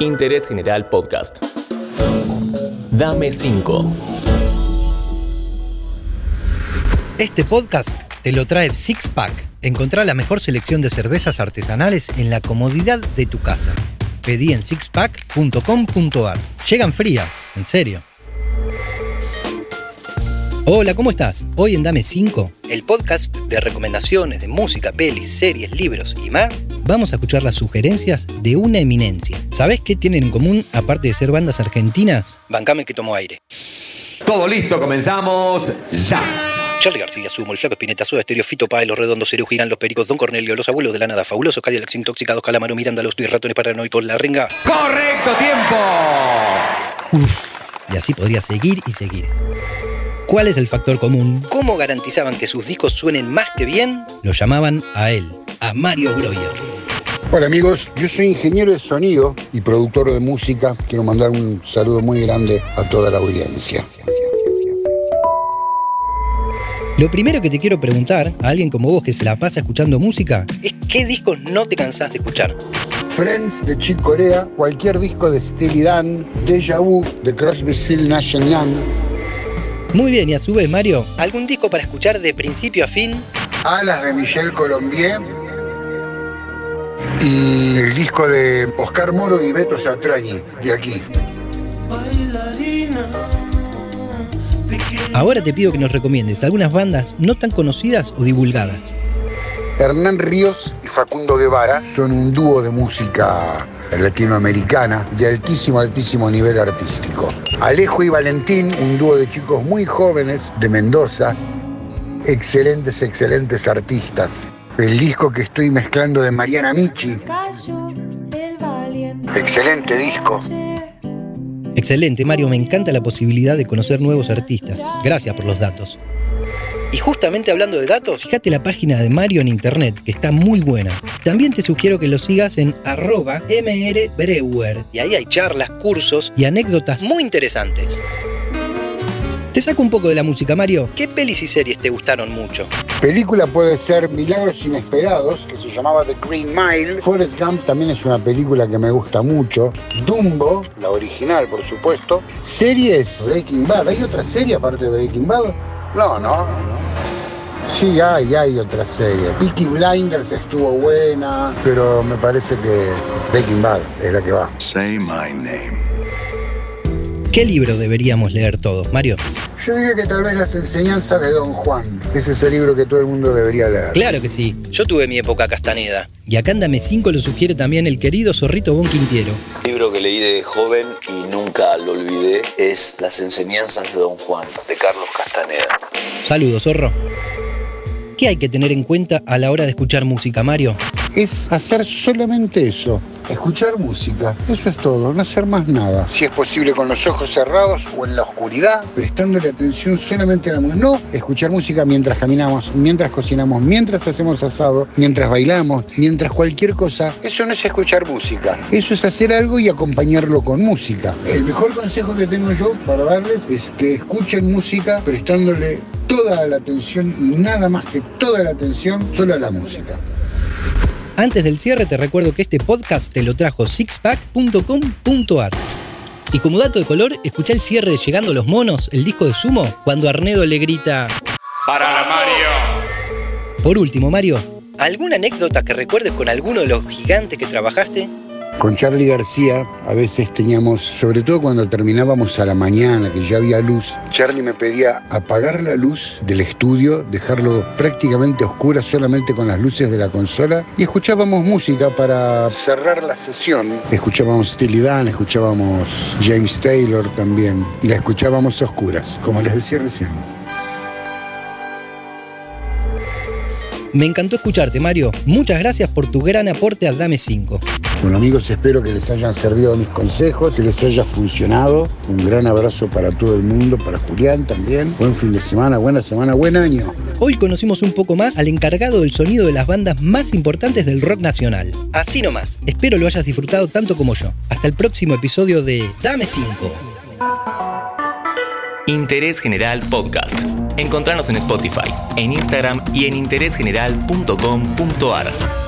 Interés General Podcast. Dame 5. Este podcast te lo trae Six Pack. Encontrá la mejor selección de cervezas artesanales en la comodidad de tu casa. Pedí en sixpack.com.ar. Llegan frías, en serio. Hola, ¿cómo estás? Hoy en Dame 5, el podcast de recomendaciones de música, pelis, series, libros y más, vamos a escuchar las sugerencias de una eminencia. ¿Sabés qué tienen en común aparte de ser bandas argentinas? Bancame que tomo aire. Todo listo, comenzamos ya. Charlie García, Sumo, el Flaco Espineta, Soda Estéreo, Fito Páez, Los Redondos, Sereo Girán, Los Pericos, Don Cornelio, Los Abuelos de la Nada, Fabulosos, Cadillacs Intoxicados, Calamaro, Miranda, Los Luis Ratones Paranoicos, La Renga. Correcto, tiempo. Uf, y así podría seguir y seguir. ¿Cuál es el factor común? ¿Cómo garantizaban que sus discos suenen más que bien? Lo llamaban a él, a Mario Breuer. Hola amigos, yo soy ingeniero de sonido y productor de música. Quiero mandar un saludo muy grande a toda la audiencia. Lo primero que te quiero preguntar a alguien como vos que se la pasa escuchando música es qué discos no te cansás de escuchar. Friends de Chick Corea, cualquier disco de Steely Dan, Deja Vu de Crosby, Still Nash Young, muy bien, y a su vez, Mario, ¿algún disco para escuchar de principio a fin? Alas de Michel Colombier y el disco de Oscar Moro y Beto Satrañi, de aquí. Ahora te pido que nos recomiendes algunas bandas no tan conocidas o divulgadas. Hernán Ríos y Facundo Guevara son un dúo de música latinoamericana de altísimo, altísimo nivel artístico. Alejo y Valentín, un dúo de chicos muy jóvenes de Mendoza, excelentes, excelentes artistas. El disco que estoy mezclando de Mariana Michi. Excelente disco. Excelente, Mario, me encanta la posibilidad de conocer nuevos artistas. Gracias por los datos. Y justamente hablando de datos, fíjate la página de Mario en internet, que está muy buena. También te sugiero que lo sigas en arroba. Y ahí hay charlas, cursos y anécdotas muy interesantes. Te saco un poco de la música, Mario. ¿Qué pelis y series te gustaron mucho? Película puede ser Milagros Inesperados, que se llamaba The Green Mile. Forrest Gump también es una película que me gusta mucho. Dumbo, la original, por supuesto. Series, Breaking Bad. ¿Hay otra serie aparte de Breaking Bad? No, no, Sí, hay, hay otra serie. Peaky Blinders estuvo buena, pero me parece que Breaking Bad es la que va. Say my name. ¿Qué libro deberíamos leer todos, Mario? Yo diría que tal vez las enseñanzas de Don Juan. Ese es el libro que todo el mundo debería leer. Claro que sí. Yo tuve mi época castaneda. Y acá en 5 lo sugiere también el querido Zorrito Bon Quintiero. El libro que leí de joven y nunca lo olvidé es Las enseñanzas de Don Juan, de Carlos Castaneda. Saludos, zorro. ¿Qué hay que tener en cuenta a la hora de escuchar música, Mario? Es hacer solamente eso, escuchar música. Eso es todo, no hacer más nada. Si es posible con los ojos cerrados o en la oscuridad, prestándole atención solamente a la música. No escuchar música mientras caminamos, mientras cocinamos, mientras hacemos asado, mientras bailamos, mientras cualquier cosa. Eso no es escuchar música. Eso es hacer algo y acompañarlo con música. El mejor consejo que tengo yo para darles es que escuchen música prestándole toda la atención y nada más que toda la atención solo a la música. Antes del cierre te recuerdo que este podcast te lo trajo sixpack.com.ar. Y como dato de color, escucha el cierre de Llegando los Monos, el disco de Sumo, cuando Arnedo le grita... ¡Para la Mario! Por último, Mario, ¿alguna anécdota que recuerdes con alguno de los gigantes que trabajaste? Con Charlie García a veces teníamos, sobre todo cuando terminábamos a la mañana, que ya había luz, Charlie me pedía apagar la luz del estudio, dejarlo prácticamente oscura solamente con las luces de la consola y escuchábamos música para cerrar la sesión. Escuchábamos Steely Dan, escuchábamos James Taylor también y la escuchábamos a oscuras, como les decía recién. Me encantó escucharte, Mario. Muchas gracias por tu gran aporte al Dame 5. Bueno amigos, espero que les hayan servido mis consejos, que les haya funcionado. Un gran abrazo para todo el mundo, para Julián también. Buen fin de semana, buena semana, buen año. Hoy conocimos un poco más al encargado del sonido de las bandas más importantes del rock nacional. Así nomás. Espero lo hayas disfrutado tanto como yo. Hasta el próximo episodio de Dame 5. Interés General Podcast. Encontrarnos en Spotify, en Instagram y en interésgeneral.com.ar.